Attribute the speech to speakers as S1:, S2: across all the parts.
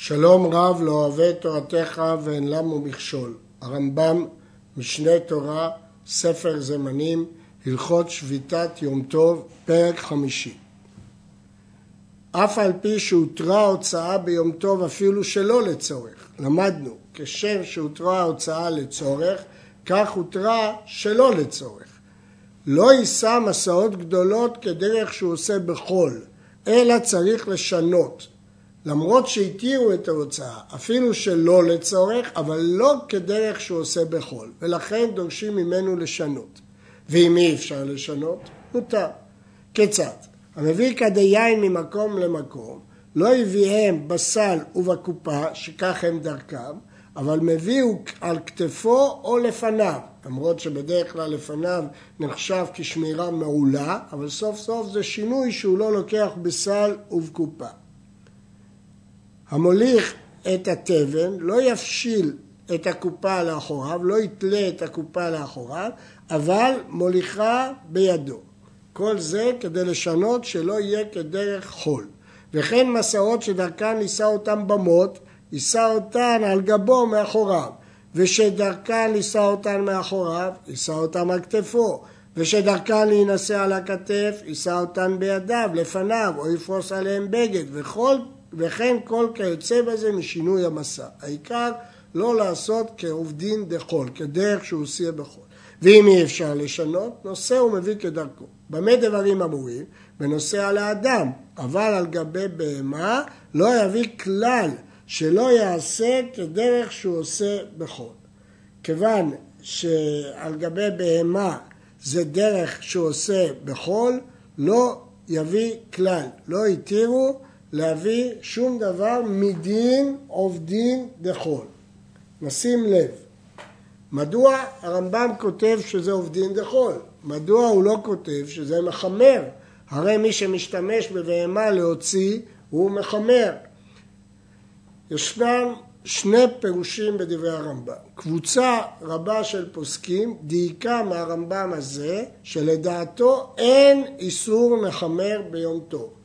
S1: שלום רב לא אוהב תורתך ואין למו מכשול. הרמב"ם, משנה תורה, ספר זמנים, הלכות שביתת יום טוב, פרק חמישי. אף על פי שהותרה ההוצאה ביום טוב אפילו שלא לצורך, למדנו, כשם שהותרה ההוצאה לצורך, כך הותרה שלא לצורך. לא יישא מסעות גדולות כדרך שהוא עושה בחול, אלא צריך לשנות. למרות שהתירו את ההוצאה, אפילו שלא לצורך, אבל לא כדרך שהוא עושה בחול, ולכן דורשים ממנו לשנות. ואם אי אפשר לשנות, מותר. כיצד? המביא כדי יין ממקום למקום, לא הביאם בסל ובקופה, שכך הם דרכם, אבל מביאו על כתפו או לפניו, למרות שבדרך כלל לפניו נחשב כשמירה מעולה, אבל סוף סוף זה שינוי שהוא לא לוקח בסל ובקופה. המוליך את התבן לא יפשיל את הקופה לאחוריו, לא יתלה את הקופה לאחוריו, אבל מוליכה בידו. כל זה כדי לשנות שלא יהיה כדרך חול. וכן מסעות שדרכן יישא אותם במות, יישא אותן על גבו מאחוריו, ושדרכן יישא אותן מאחוריו, יישא אותן על כתפו, ושדרכן להינשא על הכתף, יישא אותן בידיו, לפניו, או יפרוס עליהם בגד, וכל, וכן כל כיוצא בזה משינוי המסע. העיקר לא לעשות כעובדין דחול, כדרך שהוא עושה בחול. ואם אי אפשר לשנות, נושא הוא מביא כדרכו. במה דברים אמורים? בנושא על האדם, אבל על גבי בהמה לא יביא כלל שלא יעשה כדרך שהוא עושה בחול. כיוון שעל גבי בהמה זה דרך שהוא עושה בחול, לא יביא כלל, לא התירו להביא שום דבר מדין עובדין דחול. נשים לב, מדוע הרמב"ם כותב שזה עובדין דחול? מדוע הוא לא כותב שזה מחמר? הרי מי שמשתמש בבהמה להוציא הוא מחמר. ישנם שני פירושים בדברי הרמב"ם. קבוצה רבה של פוסקים דייקה מהרמב"ם הזה שלדעתו אין איסור מחמר ביום טוב.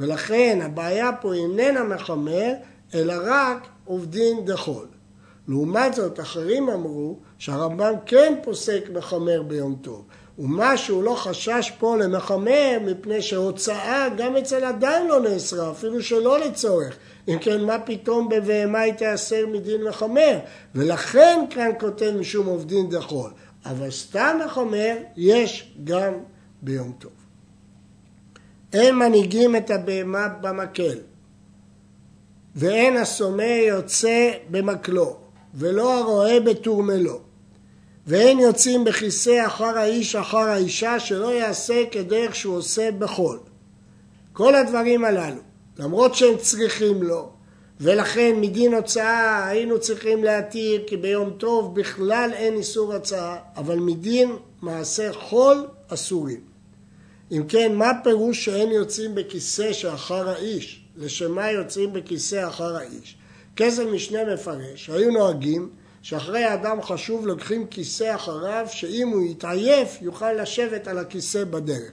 S1: ולכן הבעיה פה איננה מחמר אלא רק עובדין דחול. לעומת זאת אחרים אמרו שהרמב"ם כן פוסק מחמר ביום טוב. ומה שהוא לא חשש פה למחמר מפני שהוצאה גם אצל אדם לא נאסרה, אפילו שלא לצורך. אם כן, מה פתאום בבהמה היא תיאסר מדין מחמר? ולכן כאן כותב משום עובדין דחול. אבל סתם מחמר יש גם ביום טוב. אין מנהיגים את הבהמה במקל, ואין הסומא יוצא במקלו, ולא הרועה בתורמלו. ואין יוצאים בכיסא אחר האיש אחר האישה שלא יעשה כדרך שהוא עושה בחול. כל הדברים הללו, למרות שהם צריכים לו, ולכן מדין הוצאה היינו צריכים להתיר כי ביום טוב בכלל אין איסור הצעה, אבל מדין מעשה חול אסורים. אם כן, מה פירוש שאין יוצאים בכיסא שאחר האיש? לשם מה יוצאים בכיסא אחר האיש? כסף משנה מפרש, היו נוהגים שאחרי האדם חשוב לוקחים כיסא אחריו, שאם הוא יתעייף יוכל לשבת על הכיסא בדרך.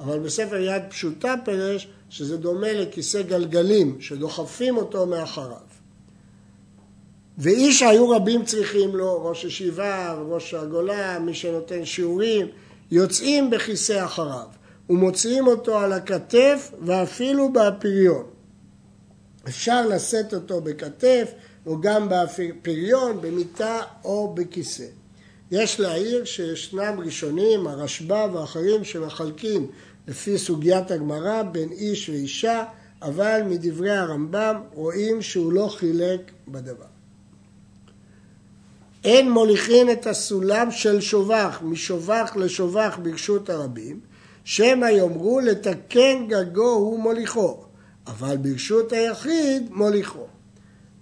S1: אבל בספר יד פשוטה פירש שזה דומה לכיסא גלגלים, שדוחפים אותו מאחריו. ואיש היו רבים צריכים לו, ראש ישיבה, ראש הגולה, מי שנותן שיעורים, יוצאים בכיסא אחריו ומוציאים אותו על הכתף ואפילו בפריון. אפשר לשאת אותו בכתף או גם בפריון, במיטה או בכיסא. יש להעיר שישנם ראשונים, הרשב"א ואחרים שמחלקים לפי סוגיית הגמרא בין איש ואישה, אבל מדברי הרמב"ם רואים שהוא לא חילק בדבר. אין מוליכין את הסולם של שובח, משובח לשובח ברשות הרבים, שמא יאמרו לתקן גגו הוא מוליכו, אבל ברשות היחיד מוליכו.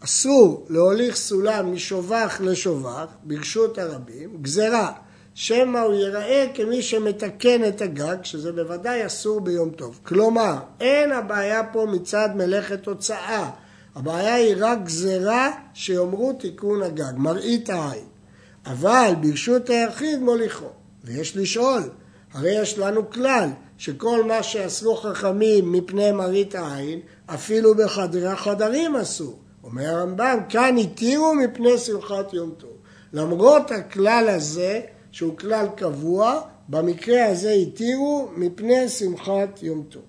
S1: אסור להוליך סולם משובח לשובח ברשות הרבים, גזרה, שמא הוא ייראה כמי שמתקן את הגג, שזה בוודאי אסור ביום טוב. כלומר, אין הבעיה פה מצד מלאכת הוצאה, הבעיה היא רק גזרה שיאמרו תיקון הגג, מראית העין. אבל ברשות היחיד מוליכו. ויש לשאול, הרי יש לנו כלל שכל מה שאסרו חכמים מפני מראית העין, אפילו בחדרי החדרים אסור. אומר הרמב"ם, כאן התירו מפני שמחת יום טוב. למרות הכלל הזה, שהוא כלל קבוע, במקרה הזה התירו מפני שמחת יום טוב.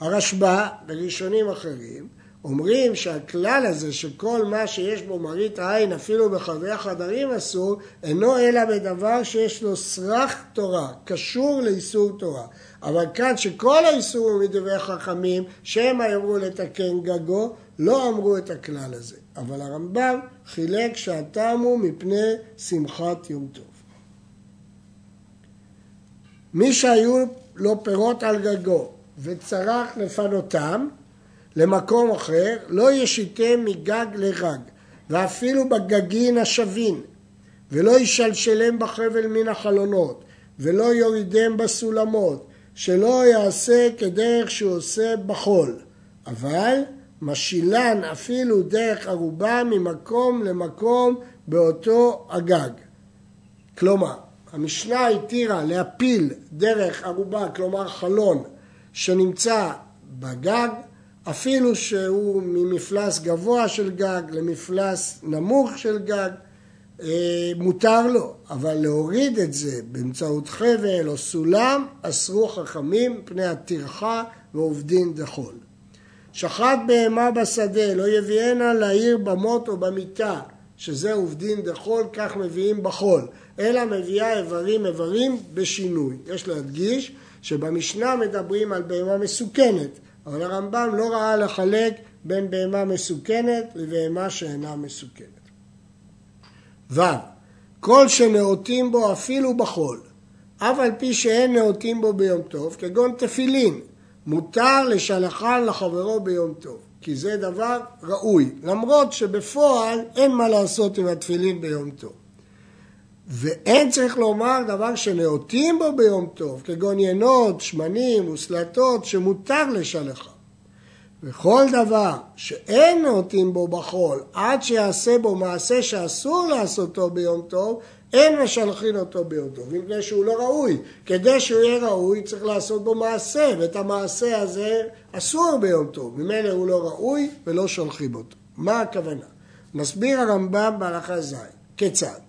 S1: הרשב"א וראשונים אחרים אומרים שהכלל הזה שכל מה שיש בו מראית עין אפילו בחדרי החדרים אסור, אינו אלא בדבר שיש לו סרח תורה, קשור לאיסור תורה. אבל כאן שכל האיסור הוא מדברי חכמים, שהם אמרו לתקן גגו, לא אמרו את הכלל הזה. אבל הרמב"ם חילק שהטעם הוא מפני שמחת יום טוב. מי שהיו לו פירות על גגו וצרך לפנותם למקום אחר, לא ישיתם מגג לגג, ואפילו בגגין השבין, ולא ישלשלם בחבל מן החלונות, ולא יורידם בסולמות, שלא יעשה כדרך שהוא עושה בחול, אבל משילן אפילו דרך ערובה ממקום למקום באותו הגג. כלומר, המשנה התירה להפיל דרך ערובה, כלומר חלון, שנמצא בגג, אפילו שהוא ממפלס גבוה של גג למפלס נמוך של גג, אה, מותר לו, אבל להוריד את זה באמצעות חבל או סולם, אסרו חכמים פני הטרחה ועובדין דחול. שחט בהמה בשדה, לא יביאנה לעיר במות או במיטה, שזה עובדין דחול, כך מביאים בחול, אלא מביאה איברים איברים בשינוי. יש להדגיש שבמשנה מדברים על בהמה מסוכנת, אבל הרמב"ם לא ראה לחלק בין בהמה מסוכנת לבהמה שאינה מסוכנת. ו. כל שנאותים בו אפילו בחול, אף על פי שאין נאותים בו ביום טוב, כגון תפילין, מותר לשלחן לחברו ביום טוב, כי זה דבר ראוי, למרות שבפועל אין מה לעשות עם התפילין ביום טוב. ואין צריך לומר דבר שנאותים בו ביום טוב, כגון ינות, שמנים וסלטות, שמותר לשלחה. וכל דבר שאין נאותים בו בחול עד שיעשה בו מעשה שאסור לעשותו ביום טוב, אין משלחין אותו ביום טוב, מפני שהוא לא ראוי. כדי שהוא יהיה ראוי צריך לעשות בו מעשה, ואת המעשה הזה אסור ביום טוב. ממילא הוא לא ראוי ולא שולחים אותו. מה הכוונה? מסביר הרמב"ם בהלכה ז', כיצד?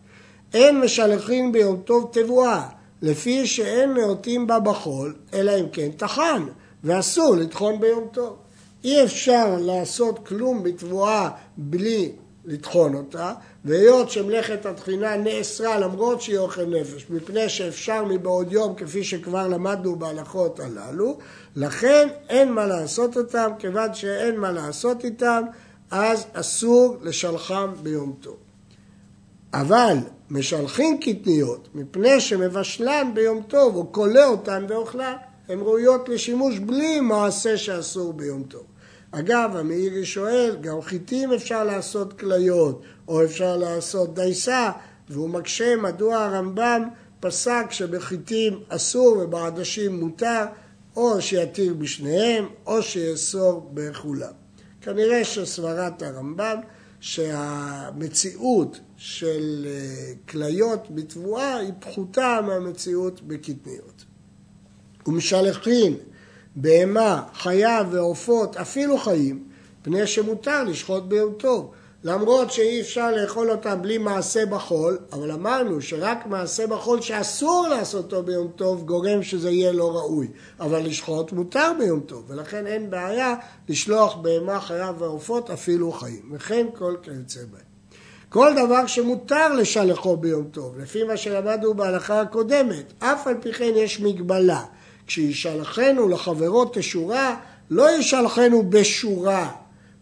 S1: אין משלחין ביום טוב תבואה, לפי שאין נאותים בה בחול, אלא אם כן טחן, ואסור לטחון ביום טוב. אי אפשר לעשות כלום בתבואה בלי לטחון אותה, והיות שמלאכת התחינה נאסרה למרות שהיא אוכל נפש, מפני שאפשר מבעוד יום כפי שכבר למדנו בהלכות הללו, לכן אין מה לעשות אותם, כיוון שאין מה לעשות איתם, אז אסור לשלחם ביום טוב. אבל משלחים קטניות מפני שמבשלן ביום טוב או כולא אותן ואוכלן, הן ראויות לשימוש בלי מעשה שאסור ביום טוב. אגב, המאירי שואל, גם חיטים אפשר לעשות כליות, או אפשר לעשות דייסה, והוא מקשה מדוע הרמב"ם פסק שבחיטים אסור ובעדשים מותר, או שיתיר בשניהם, או שיאסור בכולם. כנראה שסברת הרמב"ם שהמציאות של אה, כליות בתבואה היא פחותה מהמציאות בקטניות. ומשלחין בהמה, חיה ועופות, אפילו חיים, פני שמותר לשחוט ביום טוב. למרות שאי אפשר לאכול אותם בלי מעשה בחול, אבל אמרנו שרק מעשה בחול שאסור לעשותו ביום טוב גורם שזה יהיה לא ראוי. אבל לשחוט מותר ביום טוב, ולכן אין בעיה לשלוח בהמה, חיה ועופות אפילו חיים. וכן כל כיוצא בהם. כל דבר שמותר לשלחו ביום טוב, לפי מה שלמדנו בהלכה הקודמת, אף על פי כן יש מגבלה. כשישלחנו לחברו תשורה, לא ישלחנו בשורה,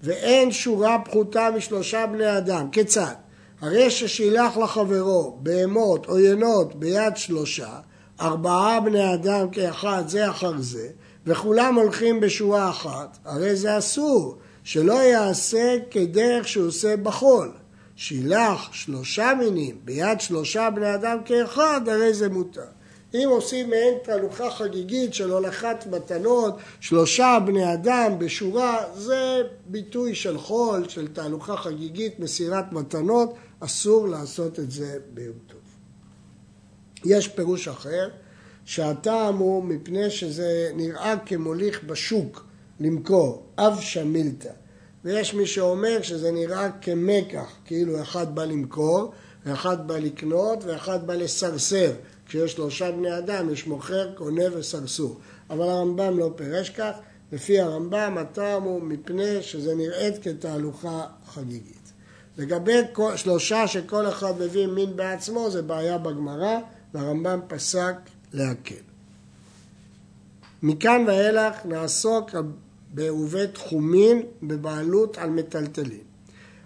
S1: ואין שורה פחותה משלושה בני אדם. כיצד? הרי ששילח לחברו בהמות או ינות ביד שלושה, ארבעה בני אדם כאחד זה אחר זה, וכולם הולכים בשורה אחת, הרי זה אסור, שלא יעשה כדרך שהוא עושה בחול. שילח שלושה מינים ביד שלושה בני אדם כאחד, הרי זה מותר. אם עושים מעין תהלוכה חגיגית של הולכת מתנות, שלושה בני אדם בשורה, זה ביטוי של חול, של תהלוכה חגיגית, מסירת מתנות, אסור לעשות את זה ביום טוב. יש פירוש אחר, שהטעם הוא מפני שזה נראה כמוליך בשוק למכור, אב שמילתא. ויש מי שאומר שזה נראה כמקח, כאילו אחד בא למכור, ואחד בא לקנות, ואחד בא לסרסר. כשיש שלושה בני אדם, יש מוכר, קונה וסרסור. אבל הרמב"ם לא פירש כך, לפי הרמב"ם הטעם הוא מפני שזה נראית כתהלוכה חגיגית. לגבי שלושה שכל אחד מביא מין בעצמו, זה בעיה בגמרא, והרמב"ם פסק להקל. מכאן ואילך נעסוק בעירובי תחומין בבעלות על מטלטלים.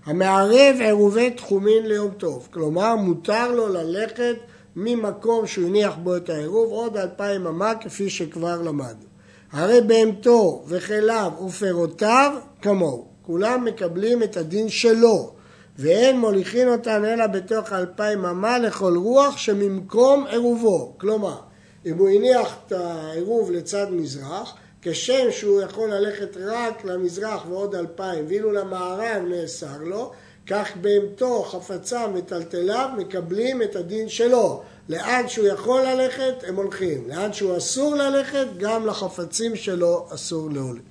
S1: המערב עירובי תחומין ליום טוב, כלומר מותר לו ללכת ממקום שהוא הניח בו את העירוב עוד אלפיים אמה כפי שכבר למדנו. הרי בהמתו וכליו ופירותיו כמוהו, כולם מקבלים את הדין שלו ואין מוליכין אותן אלא בתוך אלפיים אמה לכל רוח שממקום עירובו, כלומר אם הוא הניח את העירוב לצד מזרח כשם שהוא יכול ללכת רק למזרח ועוד אלפיים ואילו למערב נאסר לו כך בהמתו, חפצה, מטלטליו, מקבלים את הדין שלו. לאן שהוא יכול ללכת, הם הולכים. לאן שהוא אסור ללכת, גם לחפצים שלו אסור להוליך.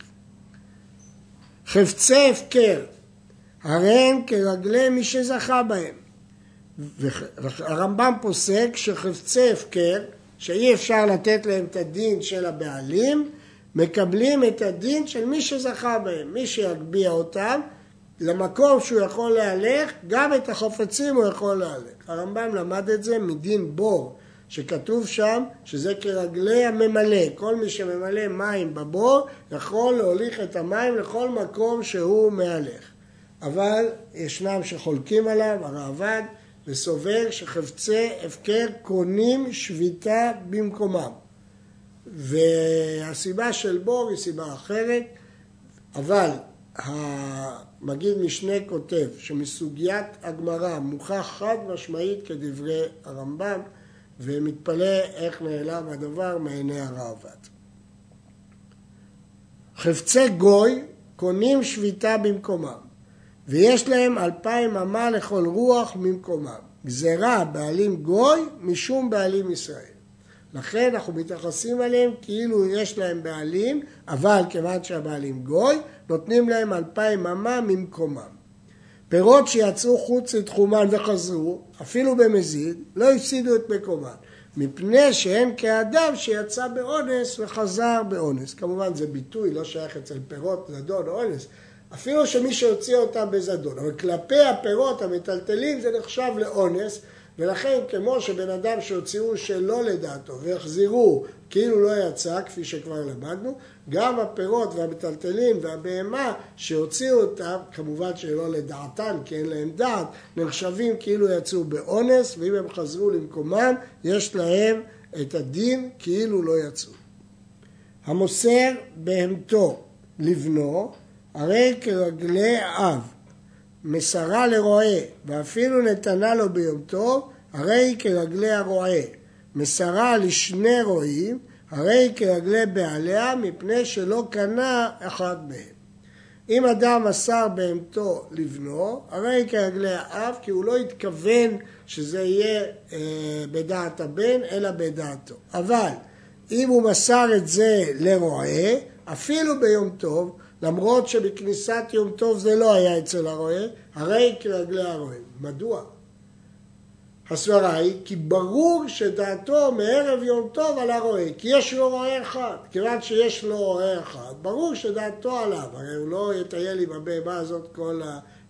S1: חפצי הפקר, הרי הם כרגלי מי שזכה בהם. והרמב"ם פוסק שחפצי הפקר, שאי אפשר לתת להם את הדין של הבעלים, מקבלים את הדין של מי שזכה בהם. מי שיגביה אותם, למקום שהוא יכול להלך, גם את החפצים הוא יכול להלך. הרמב"ם למד את זה מדין בור, שכתוב שם שזה כרגלי הממלא. כל מי שממלא מים בבור יכול להוליך את המים לכל מקום שהוא מהלך. אבל ישנם שחולקים עליו, הראב"ד, וסובר שחפצי הפקר קונים שביתה במקומם. והסיבה של בור היא סיבה אחרת, אבל המגיד משנה כותב שמסוגיית הגמרא מוכח חד משמעית כדברי הרמב"ם ומתפלא איך נעלם הדבר מעיני הראב"ד. חפצי גוי קונים שביתה במקומם ויש להם אלפיים אמה לכל רוח ממקומם. גזרה בעלים גוי משום בעלים ישראל. לכן אנחנו מתייחסים אליהם כאילו יש להם בעלים, אבל כיוון שהבעלים גוי, נותנים להם אלפיים אמה ממקומם. פירות שיצאו חוץ לתחומן וחזרו, אפילו במזיד, לא הפסידו את מקומן, מפני שהם כאדם שיצא באונס וחזר באונס. כמובן זה ביטוי, לא שייך אצל פירות, זדון או אונס, אפילו שמי שהוציא אותם בזדון, אבל כלפי הפירות המטלטלים זה נחשב לאונס, ולכן כמו שבן אדם שהוציאו שלא לדעתו והחזירו כאילו לא יצא, כפי שכבר למדנו, גם הפירות והמטלטלים והבהמה שהוציאו אותם, כמובן שלא לדעתן כי אין להם דעת, נחשבים כאילו יצאו באונס ואם הם חזרו למקומם יש להם את הדין כאילו לא יצאו. המוסר בהמתו לבנו הרי כרגלי אב מסרה לרועה ואפילו נתנה לו ביום טוב, הרי היא כרגלי הרועה. מסרה לשני רועים, הרי היא כרגלי בעליה מפני שלא קנה אחד מהם. אם אדם מסר בהמתו לבנו, הרי היא כרגלי האב, כי הוא לא התכוון שזה יהיה אה, בדעת הבן, אלא בדעתו. אבל אם הוא מסר את זה לרועה, אפילו ביום טוב, למרות שבכניסת יום טוב זה לא היה אצל הרועה, הרי כרגלי הרועה. מדוע? הסברה היא כי ברור שדעתו מערב יום טוב על הרועה, כי יש לו רועה אחד. כיוון שיש לו רועה אחד, ברור שדעתו עליו, הרי הוא לא יטייל עם הבהמה הזאת כל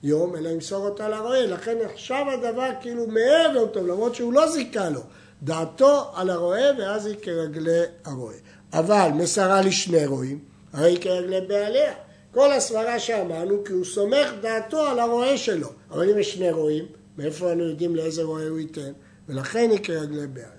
S1: היום, אלא ימסור אותה לרועה. לכן נחשב הדבר כאילו מערב יום טוב, למרות שהוא לא זיכה לו. דעתו על הרועה ואז היא כרגלי הרועה. אבל מסרה לשני רועים, הרי היא כרגלי בעליה. כל הסברה שאמרנו כי הוא סומך דעתו על הרועה שלו. אבל אם יש שני רועים, מאיפה אנו יודעים לאיזה רועה הוא ייתן? ולכן היא כרגלי בעליה.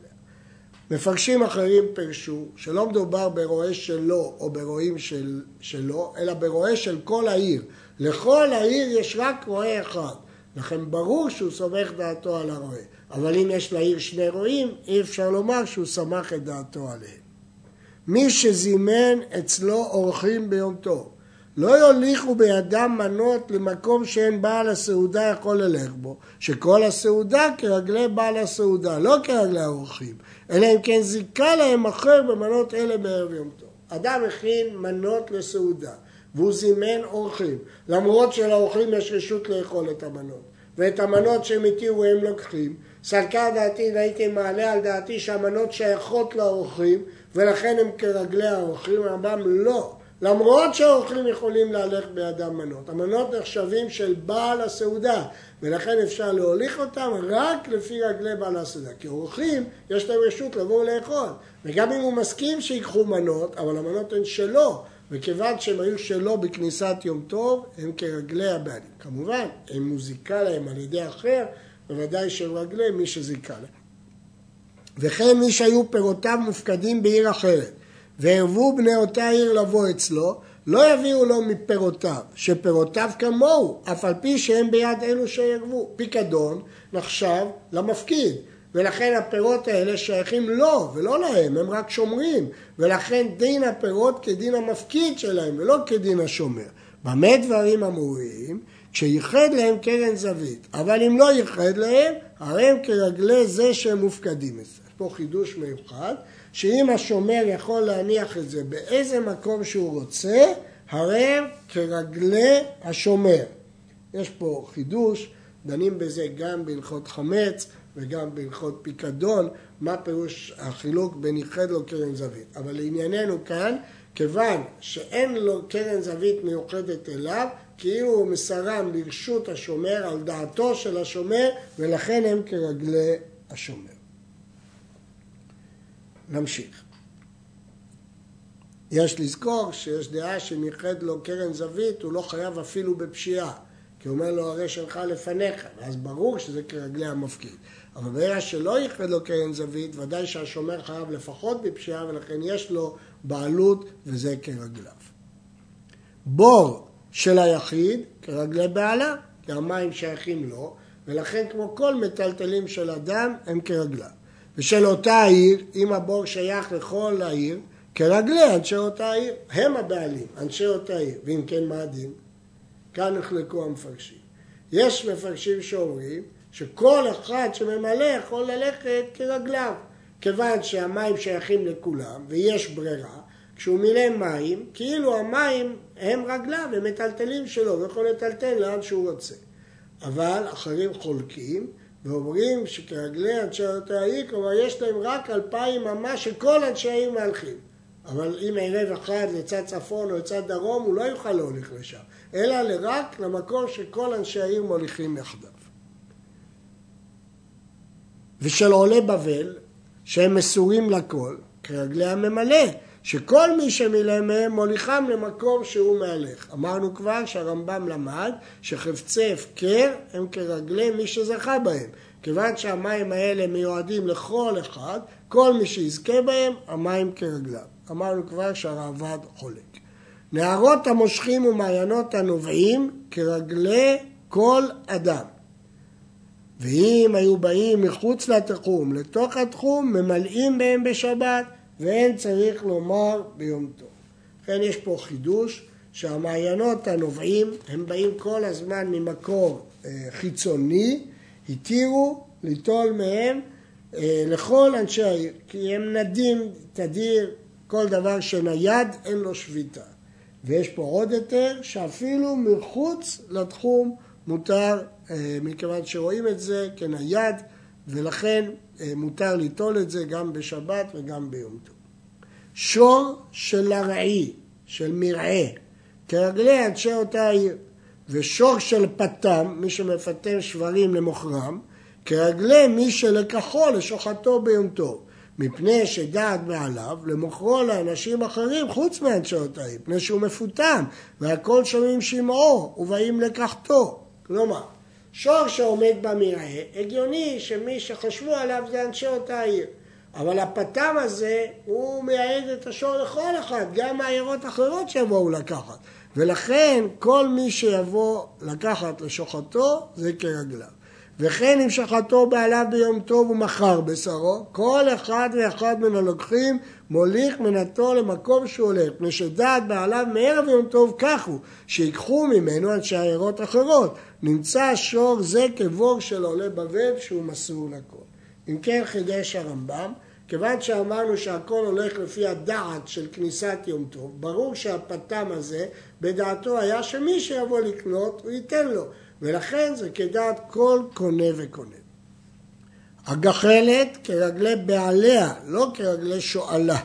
S1: מפרשים אחרים פירשו שלא מדובר ברועה שלו או ברועים של, שלו, אלא ברועה של כל העיר. לכל העיר יש רק רועה אחד. לכן ברור שהוא סומך דעתו על הרועה. אבל אם יש לעיר שני רועים, אי אפשר לומר שהוא סמך את דעתו עליהם. מי שזימן אצלו אורחים ביום טוב, לא יוליכו בידם מנות למקום שאין בעל הסעודה יכול ללך בו, שכל הסעודה כרגלי בעל הסעודה, לא כרגלי האורחים, אלא אם כן זיכה להם אחר במנות אלה בערב יום טוב. אדם הכין מנות לסעודה, והוא זימן אורחים, למרות שלאורחים יש רשות לאכול את המנות, ואת המנות שהם התירו הם לוקחים, סלקה דעתי והייתי מעלה על דעתי שהמנות שייכות לאורחים ולכן הם כרגלי האורחים, הרמב"ם לא, למרות שהאורחים יכולים להלך בידם מנות. המנות נחשבים של בעל הסעודה, ולכן אפשר להוליך אותם רק לפי רגלי בעל הסעודה. כי אורחים, יש להם רשות לבוא ולאכול. וגם אם הוא מסכים שיקחו מנות, אבל המנות הן שלו, וכיוון שהם היו שלו בכניסת יום טוב, הם כרגלי הבעלים. כמובן, אם הוא זיכה להם על ידי אחר, בוודאי שהם רגלי מי שזיכה להם. וכן מי שהיו פירותיו מופקדים בעיר אחרת, והרבו בני אותה עיר לבוא אצלו, לא יביאו לו מפירותיו, שפירותיו כמוהו, אף על פי שהם ביד אלו שירבו. פיקדון נחשב למפקיד, ולכן הפירות האלה שייכים לו ולא להם, הם רק שומרים, ולכן דין הפירות כדין המפקיד שלהם ולא כדין השומר. במה דברים אמורים? כשייחד להם קרן זווית, אבל אם לא ייחד להם, הרי הם כרגלי זה שהם מופקדים. יש פה חידוש מיוחד, שאם השומר יכול להניח את זה באיזה מקום שהוא רוצה, הרי הם כרגלי השומר. יש פה חידוש, דנים בזה גם בהלכות חמץ וגם בהלכות פיקדון, מה פירוש החילוק בין ייחד לו קרן זווית. אבל לענייננו כאן, כיוון שאין לו קרן זווית מיוחדת אליו, כאילו הוא מסרם לרשות השומר על דעתו של השומר, ולכן הם כרגלי השומר. נמשיך. יש לזכור שיש דעה שאם ייחד לו קרן זווית, הוא לא חייב אפילו בפשיעה. כי אומר לו, הרי שלך לפניך, ואז ברור שזה כרגלי המפקיד. אבל ברגע שלא ייחד לו קרן זווית, ודאי שהשומר חייב לפחות בפשיעה, ולכן יש לו בעלות, וזה כרגליו. בור של היחיד כרגלי בעלה, כי המים שייכים לו, ולכן כמו כל מטלטלים של אדם הם כרגליו. ושל אותה העיר, אם הבור שייך לכל העיר, כרגלי אנשי אותה העיר, הם הבעלים, אנשי אותה העיר. ואם כן, מה הדין? כאן נחלקו המפרשים. יש מפרשים שאומרים שכל אחד שממלא יכול ללכת כרגליו. כיוון שהמים שייכים לכולם ויש ברירה, כשהוא מילא מים, כאילו המים הם רגליו, הם מטלטלים שלו, הוא יכול לטלטל לאן שהוא רוצה. אבל אחרים חולקים ואומרים שכרגלי אנשי העיר, כלומר יש להם רק אלפיים אמה שכל אנשי העיר מהלכים. אבל אם ערב אחד לצד צפון או לצד דרום, הוא לא יוכל להוליך לשם, אלא רק למקום שכל אנשי העיר מוליכים יחדיו. ושל עולי בבל, שהם מסורים לכל, כרגלי הממלא, שכל מי שמילא מהם מוליכם למקום שהוא מהלך. אמרנו כבר שהרמב"ם למד שחפצי הפקר הם כרגלי מי שזכה בהם. כיוון שהמים האלה מיועדים לכל אחד, כל מי שיזכה בהם, המים כרגליו. אמרנו כבר שהרעב"ד חולק. נהרות המושכים ומעיינות הנובעים כרגלי כל אדם. ואם היו באים מחוץ לתחום, לתוך התחום, ממלאים בהם בשבת, ואין צריך לומר ביום טוב. לכן יש פה חידוש שהמעיינות הנובעים הם באים כל הזמן ממקור אה, חיצוני, התירו ליטול מהם אה, לכל אנשי העיר, כי הם נדים תדיר, כל דבר שנייד אין לו שביתה. ויש פה עוד היתר שאפילו מחוץ לתחום מותר, אה, מכיוון שרואים את זה כנייד, ולכן אה, מותר ליטול את זה גם בשבת וגם ביום טוב. שור של הרעי, של מרעה, כרגלי אנשי אותה העיר, ושור של פתם, מי שמפטם שברים למוכרם, כרגלי מי שלקחו לשוחטו ביום טוב. מפני שדעת מעליו למוכרו לאנשים אחרים חוץ מאנשי אותה עיר, מפני שהוא מפותם, והכל שומעים שמעו ובאים לקחתו. כלומר, שור שעומד במרעה, הגיוני שמי שחשבו עליו זה אנשי אותה עיר. אבל הפתם הזה, הוא מייעד את השור לכל אחד, גם מעיירות אחרות שיבואו לקחת. ולכן כל מי שיבוא לקחת לשוחטו, זה כרגליו. וכן אם שחטו בעליו ביום טוב ומכר בשרו, כל אחד ואחד מן הלוקחים מוליך מנתו למקום שהוא הולך, מפני שדעת בעליו מערב יום טוב כך הוא, שיקחו ממנו אנשי עיירות אחרות. נמצא שור זה כבור של עולה בבל שהוא מסור לכל. אם כן חידש הרמב"ם, כיוון שאמרנו שהכל הולך לפי הדעת של כניסת יום טוב, ברור שהפתם הזה בדעתו היה שמי שיבוא לקנות הוא ייתן לו, ולכן זה כדעת כל קונה וקונה. הגחלת כרגלי בעליה, לא כרגלי שואלה.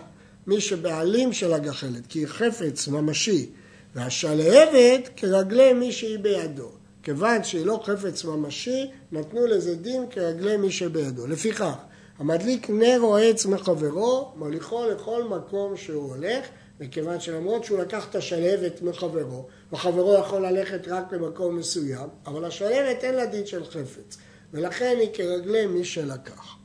S1: מי שבעלים של הגחלת, כי היא חפץ ממשי, והשלהבת כרגלי מי שהיא בידו. כיוון שהיא לא חפץ ממשי, נתנו לזה דין כרגלי מי שבידו. לפיכך, המדליק נר או עץ מחברו, מוליכו לכל מקום שהוא הולך, מכיוון שלמרות שהוא לקח את השלהבת מחברו, וחברו יכול ללכת רק למקום מסוים, אבל השלהבת אין לה דין של חפץ, ולכן היא כרגלי מי שלקח.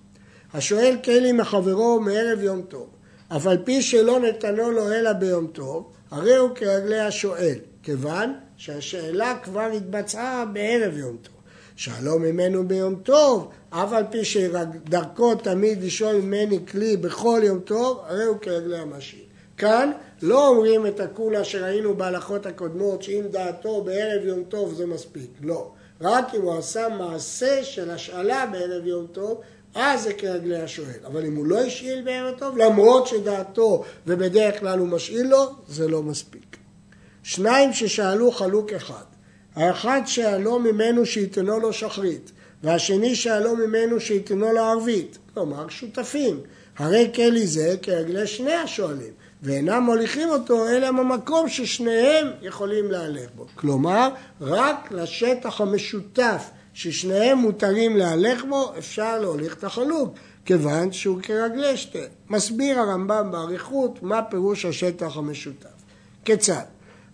S1: השואל כלי מחברו מערב יום טוב, אף על פי שלא נתנו לו אלא ביום טוב, הרי הוא כרגלי השואל, כיוון שהשאלה כבר התבצעה בערב יום טוב. שאלו ממנו ביום טוב, אף על פי שדרכו תמיד לשאול ממני כלי בכל יום טוב, הרי הוא כרגלי המשיח. כאן לא אומרים את הכולה שראינו בהלכות הקודמות, שאם דעתו בערב יום טוב זה מספיק, לא. רק אם הוא עשה מעשה של השאלה בערב יום טוב, אז זה כרגלי השואל. אבל אם הוא לא השאיל בערב טוב, למרות שדעתו ובדרך כלל הוא משאיל לו, זה לא מספיק. שניים ששאלו חלוק אחד. האחד שאלו ממנו שייתנו לו שחרית, והשני שאלו ממנו שייתנו לו ערבית. כלומר, שותפים. הרי כלי זה כרגלי שני השואלים. ואינם מוליכים אותו אלא במקום ששניהם יכולים להלך בו. כלומר, רק לשטח המשותף ששניהם מותרים להלך בו, אפשר להוליך את החלוק, כיוון שהוא כרגלי שתי. מסביר הרמב"ם באריכות מה פירוש השטח המשותף. כיצד?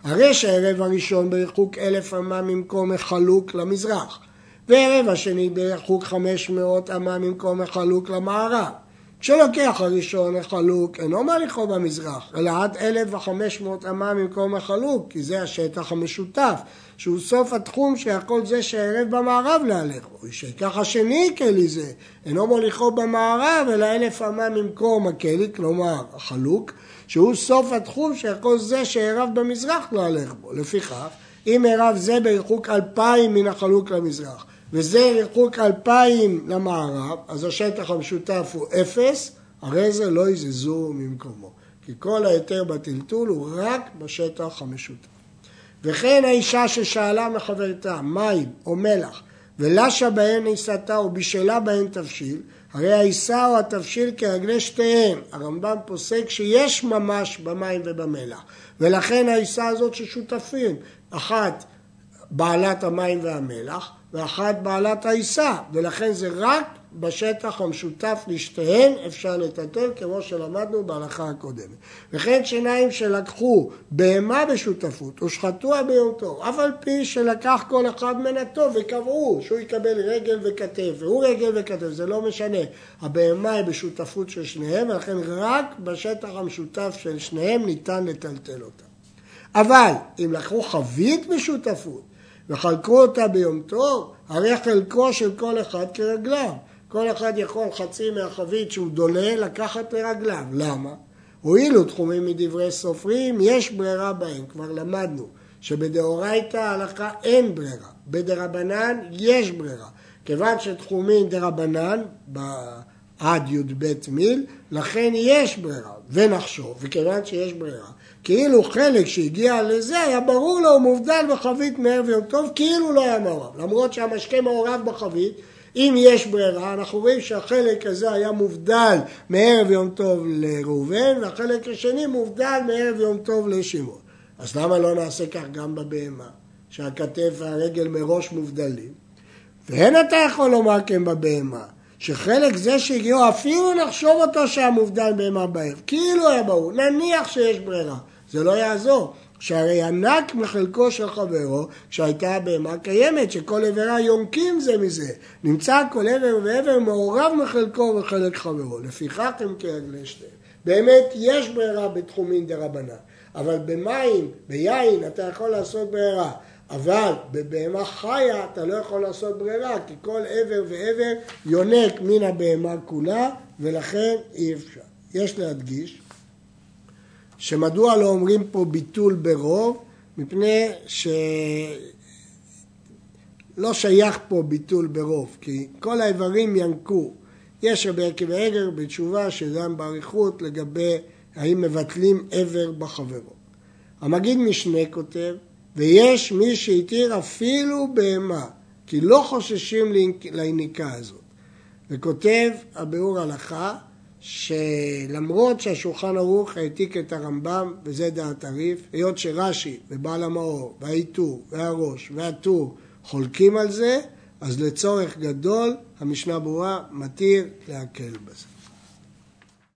S1: הרי שהערב הראשון בריחוק אלף אמה ממקום החלוק למזרח, וערב השני בריחוק חמש מאות אמה ממקום החלוק למערב. כשלוקח הראשון החלוק אינו מליכו במזרח, אלא עד אלף וחמש מאות אמה ממקום החלוק, כי זה השטח המשותף, שהוא סוף התחום שיכול זה שהערב במערב להלך בו. שיקח השני כלי זה, אינו מוליכו במערב, אלא אלף אמה ממקום הכלי, כלומר החלוק, שהוא סוף התחום שיכול זה שהערב במזרח להלך בו. לפיכך, אם הערב זה בריחוק אלפיים מן החלוק למזרח, וזה ריחוק אלפיים למערב, אז השטח המשותף הוא אפס, הרי זה לא יזזו ממקומו. כי כל ההיתר בטלטול הוא רק בשטח המשותף. וכן האישה ששאלה מחברתה מים או מלח ולשה בהן ניסתה ובישלה בהן תבשיל, הרי העיסה או התבשיל כרגלי שתיהן. הרמב"ם פוסק שיש ממש במים ובמלח, ולכן העיסה הזאת ששותפים, אחת בעלת המים והמלח, ואחת בעלת העיסה, ולכן זה רק בשטח המשותף לשתיהן אפשר לטלטל, כמו שלמדנו בהלכה הקודמת. וכן שיניים שלקחו בהמה בשותפות ושחטוה ביום טוב, אף על פי שלקח כל אחד מנתו וקבעו שהוא יקבל רגל וכתף, והוא רגל וכתף, זה לא משנה. הבהמה היא בשותפות של שניהם, ולכן רק בשטח המשותף של שניהם ניתן לטלטל אותה. אבל אם לקחו חבית בשותפות וחלקו אותה ביום טוב, הרי חלקו של כל אחד כרגליו. כל אחד יכול חצי מהחבית שהוא דולה לקחת לרגליו. למה? הואילו תחומים מדברי סופרים, יש ברירה בהם, כבר למדנו שבדאורייתא ההלכה אין ברירה, בדרבנן יש ברירה. כיוון שתחומים דרבנן, עד י"ב מיל, לכן יש ברירה, ונחשוב, וכיוון שיש ברירה, כאילו חלק שהגיע לזה היה ברור לו, הוא מובדל בחבית מערב יום טוב, כאילו לא היה מעורב. למרות שהמשקה מעורב בחבית, אם יש ברירה, אנחנו רואים שהחלק הזה היה מובדל מערב יום טוב לראובן, והחלק השני מובדל מערב יום טוב לשמעון. אז למה לא נעשה כך גם בבהמה, שהכתף והרגל מראש מובדלים? ואין אתה יכול לומר כן בבהמה, שחלק זה שהגיעו, אפילו לחשוב אותו שהיה מובדל בהמה בערב, כאילו היה ברור, נניח שיש ברירה. זה לא יעזור. שהרי ינק מחלקו של חברו כשהייתה הבהמה קיימת, שכל איברה יונקים זה מזה. נמצא כל עבר ועבר מעורב מחלקו וחלק חברו. לפיכך הם כרגלי שניהם. באמת יש ברירה בתחומין דה רבנן, אבל במים, ביין, אתה יכול לעשות ברירה. אבל בבהמה חיה אתה לא יכול לעשות ברירה, כי כל עבר ועבר יונק מן הבהמה כולה, ולכן אי אפשר. יש להדגיש שמדוע לא אומרים פה ביטול ברוב? מפני שלא שייך פה ביטול ברוב, כי כל האיברים ינקו. יש רבי עקיבא אגר בתשובה שדן באריכות לגבי האם מבטלים עבר בחברו. המגיד משנה כותב, ויש מי שהתיר אפילו בהמה, כי לא חוששים ליניקה הזאת. וכותב הביאור הלכה, שלמרות שהשולחן ערוך העתיק את הרמב"ם, וזה דעת הריף, היות שרש"י ובעל המאור והעיטור והראש והטור חולקים על זה, אז לצורך גדול המשנה ברורה מתיר להקל בזה.